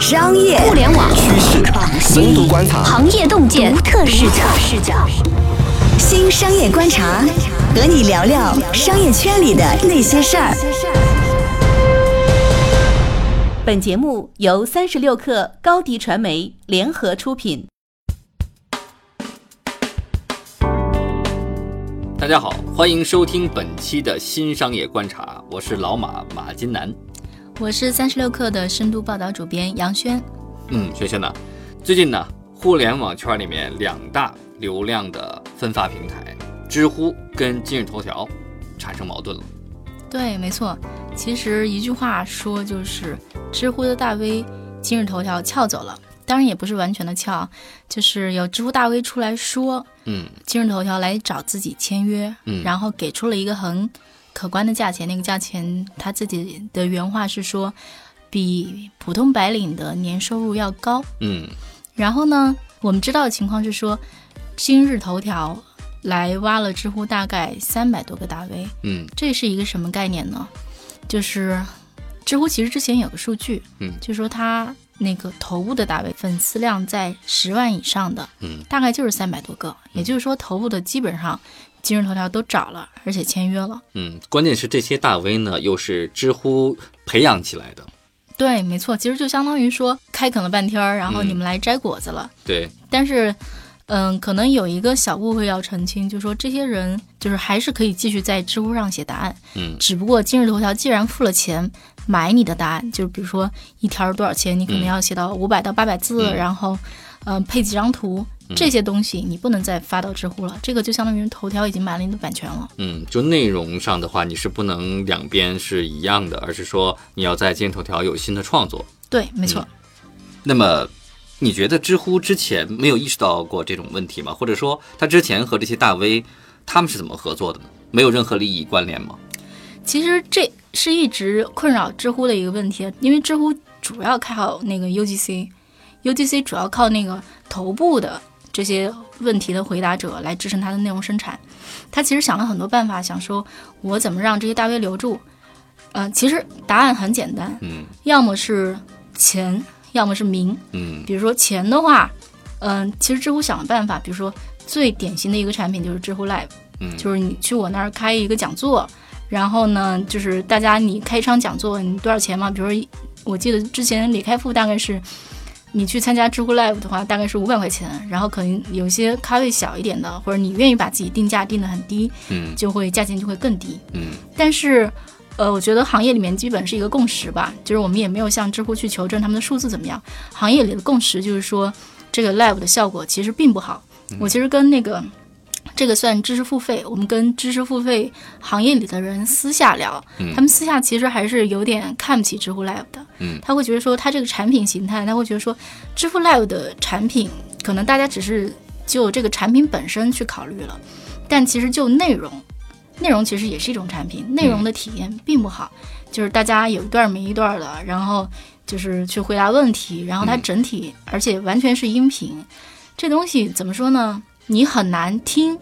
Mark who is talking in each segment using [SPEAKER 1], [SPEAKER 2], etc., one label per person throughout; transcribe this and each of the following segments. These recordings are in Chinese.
[SPEAKER 1] 商业
[SPEAKER 2] 互联网
[SPEAKER 3] 趋势、深度观察、
[SPEAKER 2] 行业洞见、独特视角。视角。
[SPEAKER 1] 新商业观察，和你聊聊商业圈里的那些事儿。
[SPEAKER 4] 本节目由三十六克高低传媒联合出品。
[SPEAKER 5] 大家好，欢迎收听本期的新商业观察，我是老马马金南。
[SPEAKER 6] 我是三十六氪的深度报道主编杨轩。
[SPEAKER 5] 嗯，轩轩呢？最近呢，互联网圈里面两大流量的分发平台，知乎跟今日头条产生矛盾了。
[SPEAKER 6] 对，没错。其实一句话说，就是知乎的大 V 今日头条撬走了。当然也不是完全的撬，就是有知乎大 V 出来说，
[SPEAKER 5] 嗯，
[SPEAKER 6] 今日头条来找自己签约，
[SPEAKER 5] 嗯，
[SPEAKER 6] 然后给出了一个很。可观的价钱，那个价钱他自己的原话是说，比普通白领的年收入要高。
[SPEAKER 5] 嗯，
[SPEAKER 6] 然后呢，我们知道的情况是说，今日头条来挖了知乎大概三百多个大 V。
[SPEAKER 5] 嗯，
[SPEAKER 6] 这是一个什么概念呢？就是知乎其实之前有个数据，
[SPEAKER 5] 嗯，
[SPEAKER 6] 就说他那个头部的大 V 粉丝量在十万以上的，
[SPEAKER 5] 嗯，
[SPEAKER 6] 大概就是三百多个。也就是说，头部的基本上。今日头条都找了，而且签约了。
[SPEAKER 5] 嗯，关键是这些大 V 呢，又是知乎培养起来的。
[SPEAKER 6] 对，没错，其实就相当于说开垦了半天儿，然后你们来摘果子了。
[SPEAKER 5] 对。
[SPEAKER 6] 但是，嗯，可能有一个小误会要澄清，就是说这些人就是还是可以继续在知乎上写答案。
[SPEAKER 5] 嗯。
[SPEAKER 6] 只不过今日头条既然付了钱买你的答案，就是比如说一条多少钱，你可能要写到五百到八百字，然后，嗯，配几张图。这些东西你不能再发到知乎了，这个就相当于头条已经买了你的版权了。
[SPEAKER 5] 嗯，就内容上的话，你是不能两边是一样的，而是说你要在今日头条有新的创作。
[SPEAKER 6] 对，没错。
[SPEAKER 5] 那么，你觉得知乎之前没有意识到过这种问题吗？或者说，他之前和这些大 V 他们是怎么合作的呢？没有任何利益关联吗？
[SPEAKER 6] 其实这是一直困扰知乎的一个问题，因为知乎主要靠那个 UGC，UGC 主要靠那个头部的。这些问题的回答者来支撑它的内容生产，他其实想了很多办法，想说我怎么让这些大 V 留住。嗯，其实答案很简单，
[SPEAKER 5] 嗯，
[SPEAKER 6] 要么是钱，要么是名，
[SPEAKER 5] 嗯，
[SPEAKER 6] 比如说钱的话，嗯，其实知乎想的办法，比如说最典型的一个产品就是知乎 Live，
[SPEAKER 5] 嗯，
[SPEAKER 6] 就是你去我那儿开一个讲座，然后呢，就是大家你开一场讲座，你多少钱嘛？比如说我记得之前李开复大概是。你去参加知乎 Live 的话，大概是五百块钱，然后可能有些咖位小一点的，或者你愿意把自己定价定得很低，
[SPEAKER 5] 嗯，
[SPEAKER 6] 就会价钱就会更低，
[SPEAKER 5] 嗯。
[SPEAKER 6] 但是，呃，我觉得行业里面基本是一个共识吧，就是我们也没有向知乎去求证他们的数字怎么样。行业里的共识就是说，这个 Live 的效果其实并不好。我其实跟那个。这个算知识付费，我们跟知识付费行业里的人私下聊，他们私下其实还是有点看不起知乎 Live 的。
[SPEAKER 5] 嗯，
[SPEAKER 6] 他会觉得说，他这个产品形态，他会觉得说，知乎 Live 的产品可能大家只是就这个产品本身去考虑了，但其实就内容，内容其实也是一种产品，内容的体验并不好，就是大家有一段没一段的，然后就是去回答问题，然后它整体而且完全是音频，这东西怎么说呢？你很难听，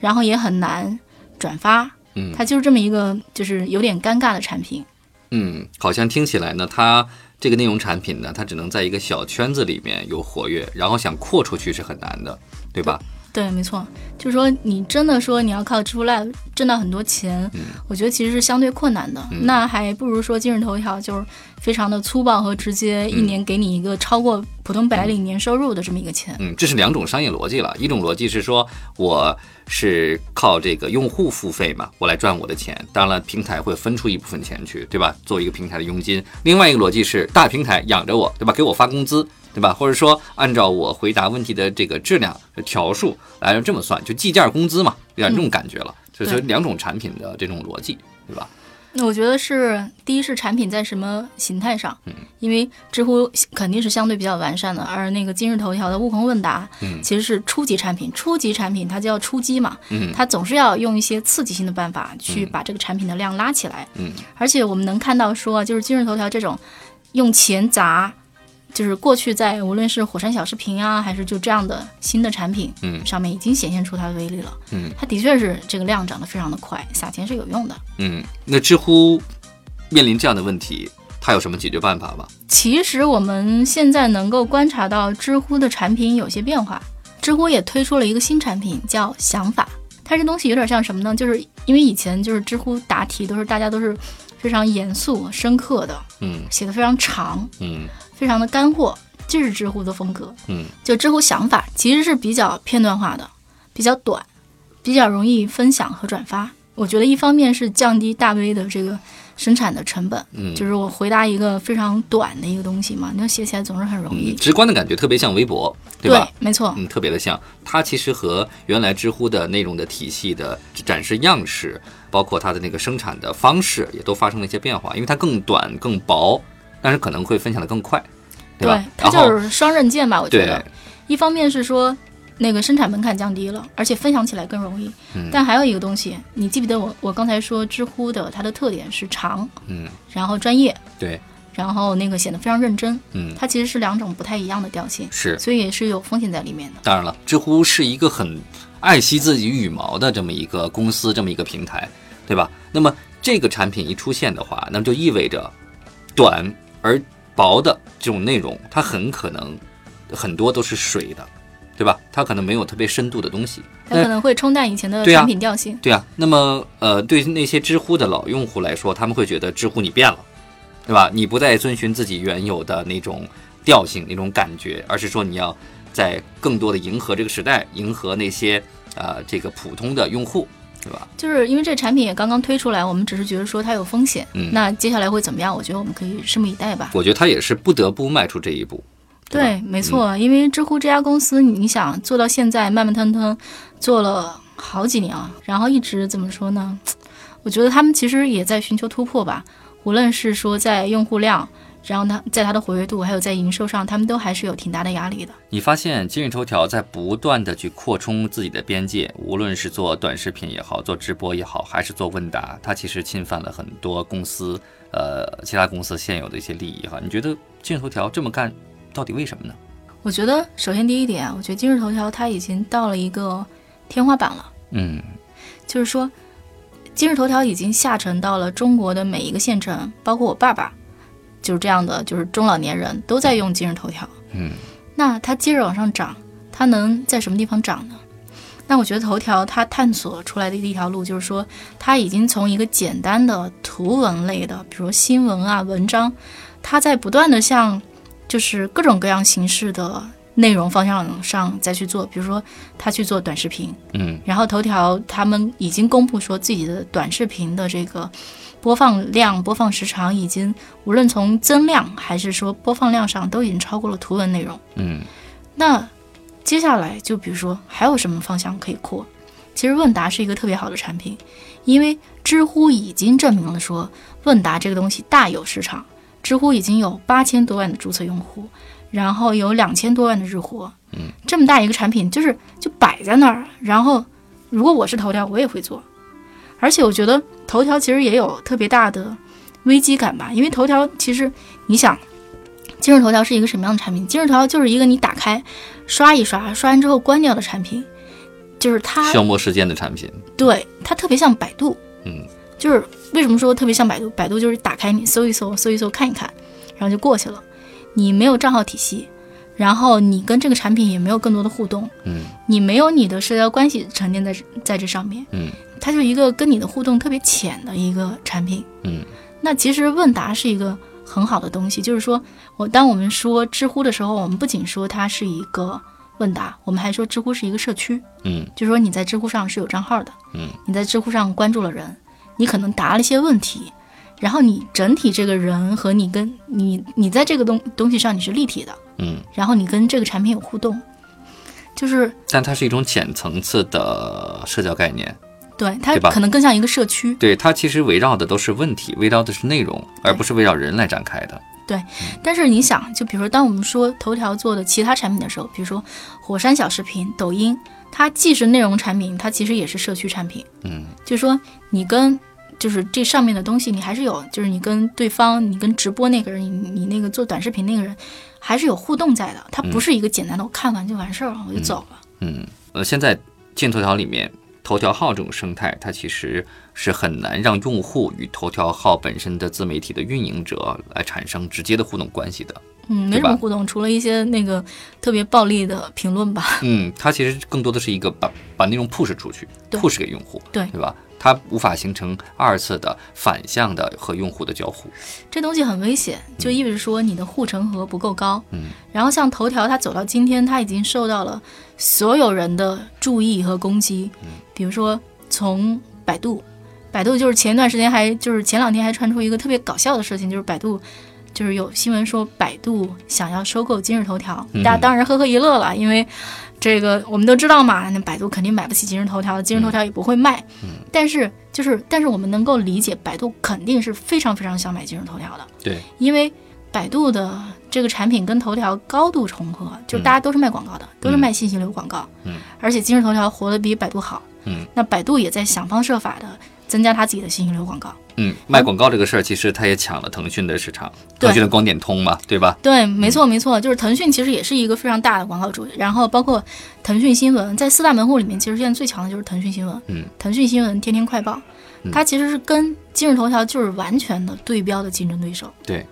[SPEAKER 6] 然后也很难转发，
[SPEAKER 5] 嗯，
[SPEAKER 6] 它就是这么一个就是有点尴尬的产品，
[SPEAKER 5] 嗯，好像听起来呢，它这个内容产品呢，它只能在一个小圈子里面有活跃，然后想扩出去是很难的，对吧？
[SPEAKER 6] 对，没错，就是说你真的说你要靠支付 Live 挣到很多钱，我觉得其实是相对困难的。那还不如说今日头条就是非常的粗暴和直接，一年给你一个超过普通白领年收入的这么一个钱。
[SPEAKER 5] 嗯，这是两种商业逻辑了。一种逻辑是说我是靠这个用户付费嘛，我来赚我的钱，当然了，平台会分出一部分钱去，对吧？做一个平台的佣金。另外一个逻辑是大平台养着我，对吧？给我发工资。对吧？或者说按照我回答问题的这个质量条数来这么算，就计件工资嘛，有点这种感觉了。就是两种产品的这种逻辑，对吧？
[SPEAKER 6] 那我觉得是第一是产品在什么形态上，嗯，因为知乎肯定是相对比较完善的，而那个今日头条的悟空问答，
[SPEAKER 5] 嗯，
[SPEAKER 6] 其实是初级产品，初级产品它就要出击嘛，
[SPEAKER 5] 嗯，
[SPEAKER 6] 它总是要用一些刺激性的办法去把这个产品的量拉起来，
[SPEAKER 5] 嗯，
[SPEAKER 6] 而且我们能看到说，就是今日头条这种用钱砸。就是过去在无论是火山小视频啊，还是就这样的新的产品，
[SPEAKER 5] 嗯，
[SPEAKER 6] 上面已经显现出它的威力了，
[SPEAKER 5] 嗯，
[SPEAKER 6] 它的确是这个量涨得非常的快，撒钱是有用的，
[SPEAKER 5] 嗯，那知乎面临这样的问题，它有什么解决办法吗？
[SPEAKER 6] 其实我们现在能够观察到知乎的产品有些变化，知乎也推出了一个新产品叫想法。它这东西有点像什么呢？就是因为以前就是知乎答题都是大家都是非常严肃深刻的，
[SPEAKER 5] 嗯
[SPEAKER 6] 写的非常长，
[SPEAKER 5] 嗯
[SPEAKER 6] 非常的干货，这是知乎的风格。
[SPEAKER 5] 嗯
[SPEAKER 6] 就知乎想法其实是比较片段化的，比较短，比较容易分享和转发。我觉得一方面是降低大 V 的这个生产的成本，
[SPEAKER 5] 嗯，
[SPEAKER 6] 就是我回答一个非常短的一个东西嘛，那写起来总是很容易
[SPEAKER 5] 嗯，。直观的感觉特别像微博，对吧？
[SPEAKER 6] 没错，
[SPEAKER 5] 嗯，特别的像。它其实和原来知乎的内容的体系的展示样式，包括它的那个生产的方式，也都发生了一些变化。因为它更短、更薄，但是可能会分享的更快，对吧？
[SPEAKER 6] 它就是双刃剑吧。我觉得，一方面是说那个生产门槛降低了，而且分享起来更容易。
[SPEAKER 5] 嗯
[SPEAKER 6] 但还有一个东西，你记不记得我我刚才说知乎的它的特点是长，
[SPEAKER 5] 嗯，
[SPEAKER 6] 然后专业，
[SPEAKER 5] 对，
[SPEAKER 6] 然后那个显得非常认真。
[SPEAKER 5] 嗯，
[SPEAKER 6] 它其实是两种不太一样的调性，
[SPEAKER 5] 是。
[SPEAKER 6] 所以也是有风险在里面的。
[SPEAKER 5] 当然了，知乎是一个很爱惜自己羽毛的这么一个公司，这么一个平台，对吧？那么这个产品一出现的话，那么就意味着短而薄的这种内容，它很可能很多都是水的，对吧？它可能没有特别深度的东西。
[SPEAKER 6] 它可能会冲淡以前的产品调性。
[SPEAKER 5] 对啊，那么呃，对那些知乎的老用户来说，他们会觉得知乎你变了，对吧？你不再遵循自己原有的那种调性、那种感觉，而是说你要在更多的迎合这个时代，迎合那些呃这个普通的用户，对吧？
[SPEAKER 6] 就是因为这产品也刚刚推出来，我们只是觉得说它有风险。
[SPEAKER 5] 嗯
[SPEAKER 6] 那接下来会怎么样？我觉得我们可以拭目以待吧。
[SPEAKER 5] 我觉得他也是不得不迈出这一步。对
[SPEAKER 6] 没错，因为知乎这家公司，你想做到现在慢慢腾腾，做了好几年啊，然后一直怎么说呢？我觉得他们其实也在寻求突破吧，无论是说在用户量，然后它在它的活跃度，还有在营收上，他们都还是有挺大的压力的。
[SPEAKER 5] 你发现今日头条在不断的去扩充自己的边界，无论是做短视频也好，做直播也好，还是做问答，它其实侵犯了很多公司，呃，其他公司现有的一些利益哈。你觉得今日头条这么干，到底为什么呢？
[SPEAKER 6] 我觉得首先第一点啊，我觉得今日头条它已经到了一个天花板了。
[SPEAKER 5] 嗯
[SPEAKER 6] 就是说，今日头条已经下沉到了中国的每一个县城，包括我爸爸，就是这样的，就是中老年人都在用今日头条。
[SPEAKER 5] 嗯
[SPEAKER 6] 那它接着往上涨，它能在什么地方涨呢？那我觉得头条它探索出来的一条路，就是说它已经从一个简单的图文类的，比如新闻啊、文章，它在不断的向就是各种各样形式的内容方向上再去做，比如说他去做短视频，
[SPEAKER 5] 嗯
[SPEAKER 6] 然后头条他们已经公布说自己的短视频的这个播放量、播放时长已经无论从增量还是说播放量上都已经超过了图文内容。
[SPEAKER 5] 嗯
[SPEAKER 6] 那接下来就比如说还有什么方向可以扩？其实问答是一个特别好的产品，因为知乎已经证明了说问答这个东西大有市场。知乎已经有八千多万的注册用户，然后有两千多万的日活，
[SPEAKER 5] 嗯，
[SPEAKER 6] 这么大一个产品就是就摆在那儿。然后如果我是头条，我也会做。而且我觉得头条其实也有特别大的危机感吧，因为头条其实你想，今日头条是一个什么样的产品？今日头条就是一个你打开刷一刷，刷完之后关掉的产品，就是它
[SPEAKER 5] 消磨时间的产品。
[SPEAKER 6] 对它特别像百度，
[SPEAKER 5] 嗯
[SPEAKER 6] 就是为什么说特别像百度？百度就是打开你搜一搜，搜一搜看一看，然后就过去了。你没有账号体系，然后你跟这个产品也没有更多的互动，
[SPEAKER 5] 嗯。
[SPEAKER 6] 你没有你的社交关系沉淀在在这上面，
[SPEAKER 5] 嗯。
[SPEAKER 6] 它就是一个跟你的互动特别浅的一个产品。
[SPEAKER 5] 嗯。
[SPEAKER 6] 那其实问答是一个很好的东西，就是说我当我们说知乎的时候，我们不仅说它是一个问答，我们还说知乎是一个社区，
[SPEAKER 5] 嗯。
[SPEAKER 6] 就是说你在知乎上是有账号的，
[SPEAKER 5] 嗯，
[SPEAKER 6] 你在知乎上关注了人，你可能答了一些问题，然后你整体这个人和你跟你你在这个东东西上你是立体的，
[SPEAKER 5] 嗯，
[SPEAKER 6] 然后你跟这个产品有互动，就是
[SPEAKER 5] 但它是一种浅层次的社交概念。
[SPEAKER 6] 对它可能更像一个社区，
[SPEAKER 5] 对，它其实围绕的都是问题，围绕的是内容，而不是围绕人来展开的。
[SPEAKER 6] 对但是你想，就比如说，当我们说头条做的其他产品的时候，比如说火山小视频、抖音，它既是内容产品，它其实也是社区产品。
[SPEAKER 5] 嗯
[SPEAKER 6] 就是说，你跟就是这上面的东西，你还是有，就是你跟对方，你跟直播那个人，你你那个做短视频那个人，还是有互动在的。它不是一个简单的我看完就完事儿了，我就走了。
[SPEAKER 5] 嗯，呃，现在进头条里面头条号这种生态，它其实是很难让用户与头条号本身的自媒体的运营者来产生直接的互动关系的。
[SPEAKER 6] 嗯，没什么互动，除了一些那个特别暴力的评论吧。
[SPEAKER 5] 嗯，它其实更多的是一个把把内容 push 出去，push 给用户，
[SPEAKER 6] 对
[SPEAKER 5] 对吧？它无法形成二次的反向的和用户的交互。
[SPEAKER 6] 这东西很危险，就意味着说你的护城河不够高。
[SPEAKER 5] 嗯，
[SPEAKER 6] 然后像头条，它走到今天，它已经受到了所有人的注意和攻击。
[SPEAKER 5] 嗯，
[SPEAKER 6] 比如说从百度，百度就是前一段时间还就是前两天还传出一个特别搞笑的事情，就是百度。就是有新闻说百度想要收购今日头条，大家当然呵呵一乐了，因为这个我们都知道嘛，那百度肯定买不起今日头条，今日头条也不会卖。但是就是，但是我们能够理解，百度肯定是非常非常想买今日头条的。
[SPEAKER 5] 对，
[SPEAKER 6] 因为百度的这个产品跟头条高度重合，就大家都是卖广告的，都是卖信息流广告。
[SPEAKER 5] 嗯，
[SPEAKER 6] 而且今日头条活得比百度好。
[SPEAKER 5] 嗯，
[SPEAKER 6] 那百度也在想方设法的。增加他自己的信息流广告，
[SPEAKER 5] 嗯，卖广告这个事儿，其实他也抢了腾讯的市场，腾讯的光点通嘛，对吧？
[SPEAKER 6] 对，没错没错，就是腾讯其实也是一个非常大的广告主，然后包括腾讯新闻，在四大门户里面，其实现在最强的就是腾讯新闻，
[SPEAKER 5] 嗯，
[SPEAKER 6] 腾讯新闻、天天快报，它其实是跟今日头条就是完全的对标的竞争对手，
[SPEAKER 5] 对。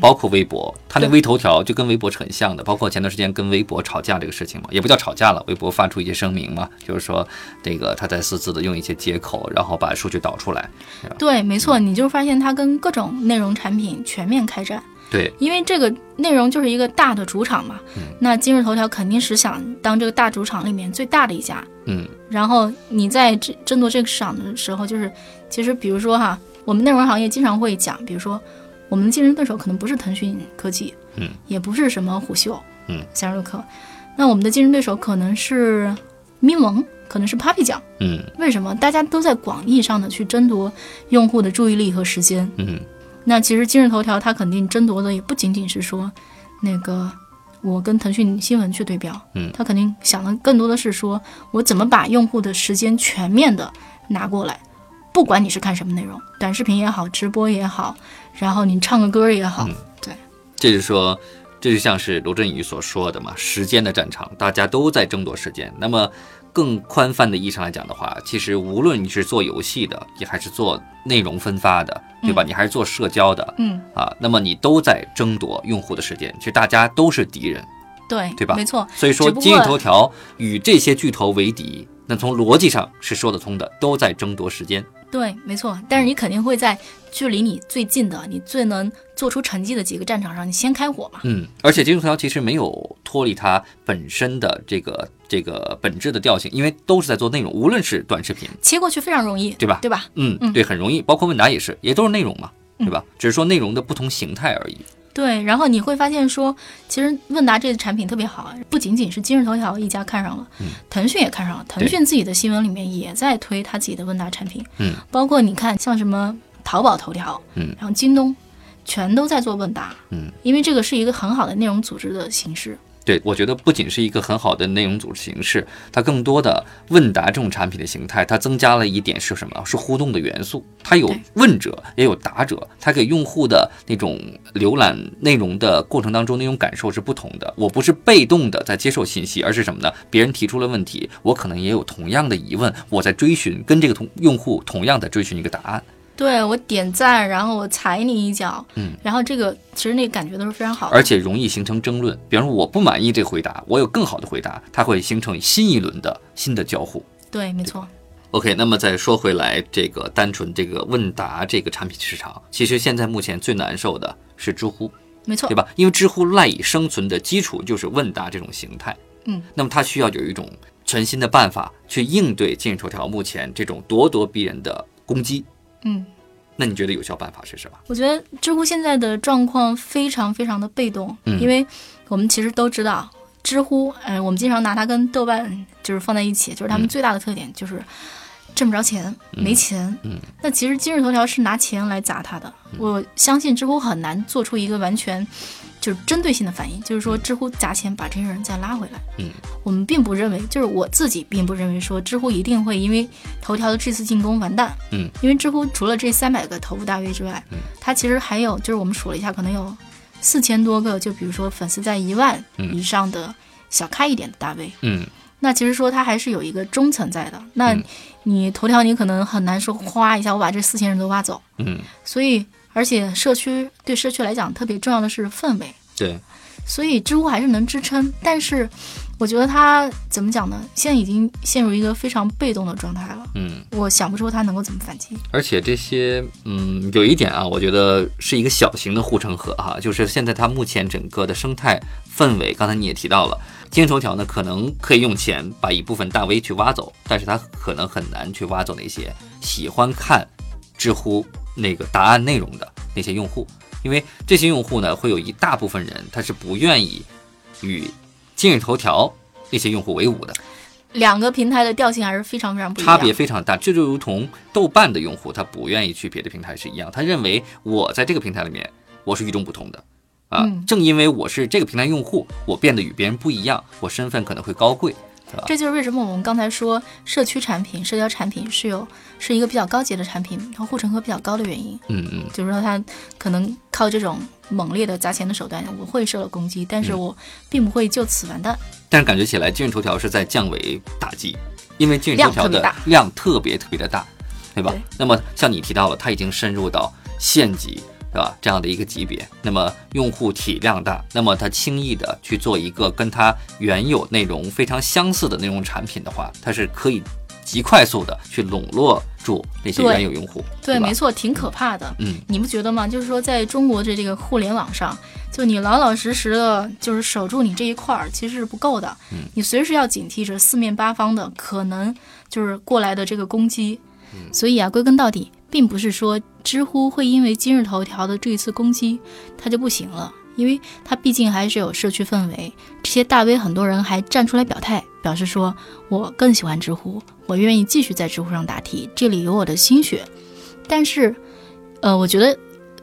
[SPEAKER 5] 包括微博，他那微头条就跟微博是很像的。包括前段时间跟微博吵架这个事情嘛，也不叫吵架了，微博发出一些声明嘛，就是说这个他在私自的用一些接口，然后把数据导出来。
[SPEAKER 6] 对，没错，你就发现他跟各种内容产品全面开战。
[SPEAKER 5] 对，
[SPEAKER 6] 因为这个内容就是一个大的主场嘛。
[SPEAKER 5] 嗯。
[SPEAKER 6] 那今日头条肯定是想当这个大主场里面最大的一家。
[SPEAKER 5] 嗯。
[SPEAKER 6] 然后你在争争夺这个市场的时候，就是其实比如说哈，我们内容行业经常会讲，比如说。我们的竞争对手可能不是腾讯科技，
[SPEAKER 5] 嗯，
[SPEAKER 6] 也不是什么虎嗅，
[SPEAKER 5] 嗯，
[SPEAKER 6] 三十六氪，那我们的竞争对手可能是咪蒙，可能是 Papi 酱，
[SPEAKER 5] 嗯，
[SPEAKER 6] 为什么？大家都在广义上的去争夺用户的注意力和时间，
[SPEAKER 5] 嗯，
[SPEAKER 6] 那其实今日头条它肯定争夺的也不仅仅是说那个我跟腾讯新闻去对标，
[SPEAKER 5] 嗯，
[SPEAKER 6] 他肯定想的更多的是说我怎么把用户的时间全面的拿过来。不管你是看什么内容，短视频也好，直播也好，然后你唱个歌也好，对，
[SPEAKER 5] 这是说，这就像是罗振宇所说的嘛，时间的战场，大家都在争夺时间。那么更宽泛的意义上来讲的话，其实无论你是做游戏的，也还是做内容分发的，对吧？你还是做社交的，
[SPEAKER 6] 嗯
[SPEAKER 5] 啊，那么你都在争夺用户的时间，其实大家都是敌人，
[SPEAKER 6] 对
[SPEAKER 5] 对吧？
[SPEAKER 6] 没错。
[SPEAKER 5] 所以说，今日头条与这些巨头为敌，那从逻辑上是说得通的，都在争夺时间。
[SPEAKER 6] 对，没错，但是你肯定会在距离你最近的、你最能做出成绩的几个战场上，你先开火嘛。
[SPEAKER 5] 嗯，而且今日头条其实没有脱离它本身的这个这个本质的调性，因为都是在做内容，无论是短视频，
[SPEAKER 6] 切过去非常容易，
[SPEAKER 5] 对吧？
[SPEAKER 6] 对吧？
[SPEAKER 5] 嗯嗯，对，很容易，包括问答也是，也都是内容嘛，对吧？只是说内容的不同形态而已。
[SPEAKER 6] 对，然后你会发现说，其实问答这个产品特别好，不仅仅是今日头条一家看上了，腾讯也看上了，腾讯自己的新闻里面也在推他自己的问答产品，
[SPEAKER 5] 嗯，
[SPEAKER 6] 包括你看像什么淘宝头条，
[SPEAKER 5] 嗯，
[SPEAKER 6] 然后京东，全都在做问答，
[SPEAKER 5] 嗯，
[SPEAKER 6] 因为这个是一个很好的内容组织的形式。
[SPEAKER 5] 对，我觉得不仅是一个很好的内容组织形式，它更多的问答这种产品的形态，它增加了一点是什么？是互动的元素。它有问者，也有答者，它给用户的那种浏览内容的过程当中那种感受是不同的。我不是被动的在接受信息，而是什么呢？别人提出了问题，我可能也有同样的疑问，我在追寻，跟这个同用户同样在追寻一个答案。
[SPEAKER 6] 对我点赞，然后我踩你一脚，
[SPEAKER 5] 嗯，
[SPEAKER 6] 然后这个其实那个感觉都是非常好的，
[SPEAKER 5] 而且容易形成争论。比方说我不满意这个回答，我有更好的回答，它会形成新一轮的新的交互。
[SPEAKER 6] 对，没错。
[SPEAKER 5] OK，那么再说回来，这个单纯这个问答这个产品市场，其实现在目前最难受的是知乎，
[SPEAKER 6] 没错，
[SPEAKER 5] 对吧？因为知乎赖以生存的基础就是问答这种形态，
[SPEAKER 6] 嗯，
[SPEAKER 5] 那么它需要有一种全新的办法去应对今日头条目前这种咄咄逼人的攻击，
[SPEAKER 6] 嗯。
[SPEAKER 5] 那你觉得有效办法是什么？
[SPEAKER 6] 我觉得知乎现在的状况非常非常的被动，
[SPEAKER 5] 嗯，
[SPEAKER 6] 因为我们其实都知道，知乎，呃，我们经常拿它跟豆瓣就是放在一起，就是他们最大的特点就是挣不着钱，没钱。
[SPEAKER 5] 嗯，
[SPEAKER 6] 那其实今日头条是拿钱来砸它的，我相信知乎很难做出一个完全。就是针对性的反应，就是说知乎砸钱把这些人再拉回来。
[SPEAKER 5] 嗯，
[SPEAKER 6] 我们并不认为，就是我自己并不认为说知乎一定会因为头条的这次进攻完蛋。
[SPEAKER 5] 嗯，
[SPEAKER 6] 因为知乎除了这三百个头部大 V 之外，
[SPEAKER 5] 嗯，
[SPEAKER 6] 它其实还有，就是我们数了一下，可能有四千多个，就比如说粉丝在一万以上的小咖一点的大 V。
[SPEAKER 5] 嗯，
[SPEAKER 6] 那其实说它还是有一个中层在的。那
[SPEAKER 5] 嗯
[SPEAKER 6] 你头条你可能很难说哗一下我把这四千人都挖走，
[SPEAKER 5] 嗯，
[SPEAKER 6] 所以而且社区对社区来讲特别重要的是氛围，
[SPEAKER 5] 对，
[SPEAKER 6] 所以知乎还是能支撑。但是我觉得它怎么讲呢？现在已经陷入一个非常被动的状态了。
[SPEAKER 5] 嗯。
[SPEAKER 6] 我想不出它能够怎么反击。
[SPEAKER 5] 而且这些，嗯，有一点啊，我觉得是一个小型的护城河哈，就是现在它目前整个的生态氛围，刚才你也提到了，今日头条呢可能可以用钱把一部分大 V 去挖走，但是它可能很难去挖走那些喜欢看知乎那个答案内容的那些用户，因为这些用户呢，会有一大部分人他是不愿意与今日头条那些用户为伍的。
[SPEAKER 6] 两个平台的调性还是非常非常不一样，
[SPEAKER 5] 差别非常大，这就如同豆瓣的用户他不愿意去别的平台是一样，他认为我在这个平台里面我是与众不同的，啊，
[SPEAKER 6] 嗯
[SPEAKER 5] 正因为我是这个平台用户，我变得与别人不一样，我身份可能会高贵？
[SPEAKER 6] 这就是为什么我们刚才说社区产品、社交产品是有是一个比较高级的产品，它护城河比较高的原因。
[SPEAKER 5] 嗯嗯，
[SPEAKER 6] 就是说，它可能靠这种猛烈的砸钱的手段，我会受到攻击，但是
[SPEAKER 5] 嗯
[SPEAKER 6] 我并不会就此完蛋。
[SPEAKER 5] 但是感觉起来今日头条是在降维打击，因为今日头条的
[SPEAKER 6] 量特别
[SPEAKER 5] 特别特别的大，对吧？
[SPEAKER 6] 对
[SPEAKER 5] 那么像你提到了，它已经深入到县级，对吧？这样的一个级别，那么用户体量大，那么他轻易的去做一个跟它原有内容非常相似的内容产品的话，它是可以极快速的去笼络住那些原有用户，
[SPEAKER 6] 对，
[SPEAKER 5] 吧
[SPEAKER 6] 没。错，挺可怕的。
[SPEAKER 5] 嗯，
[SPEAKER 6] 你不觉得吗？就是说，在中国的这个互联网上，就你老老实实的，就是守住你这一块儿，其实是不够的。
[SPEAKER 5] 嗯，
[SPEAKER 6] 你随时要警惕着四面八方的可能就是过来的这个攻击。
[SPEAKER 5] 嗯
[SPEAKER 6] 所以啊，归根到底，并不是说知乎会因为今日头条的这一次攻击，它就不行了。因为它毕竟还是有社区氛围，这些大 V 很多人还站出来表态，表示说我更喜欢知乎，我愿意继续在知乎上答题，这里有我的心血。但是，呃，我觉得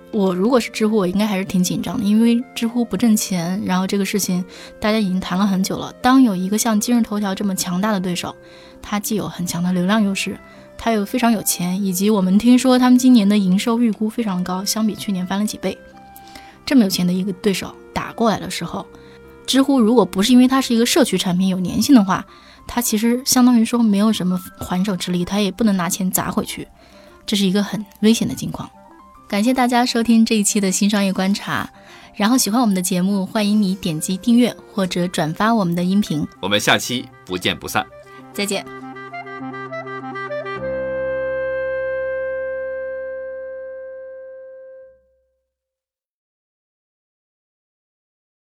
[SPEAKER 6] 我如果是知乎，我应该还是挺紧张的，因为知乎不挣钱，然后这个事情大家已经谈了很久了。当有一个像今日头条这么强大的对手，它既有很强的流量优势，它又非常有钱，以及我们听说他们今年的营收预估非常高，相比去年翻了几倍。这么有钱的一个对手打过来的时候，知乎如果不是因为它是一个社区产品有粘性的话，它其实相当于说没有什么还手之力，它也不能拿钱砸回去，这是一个很危险的境况。感谢大家收听这一期的新商业观察，然后喜欢我们的节目，欢迎你点击订阅或者转发我们的音频。
[SPEAKER 5] 我们下期不见不散。
[SPEAKER 6] 再见。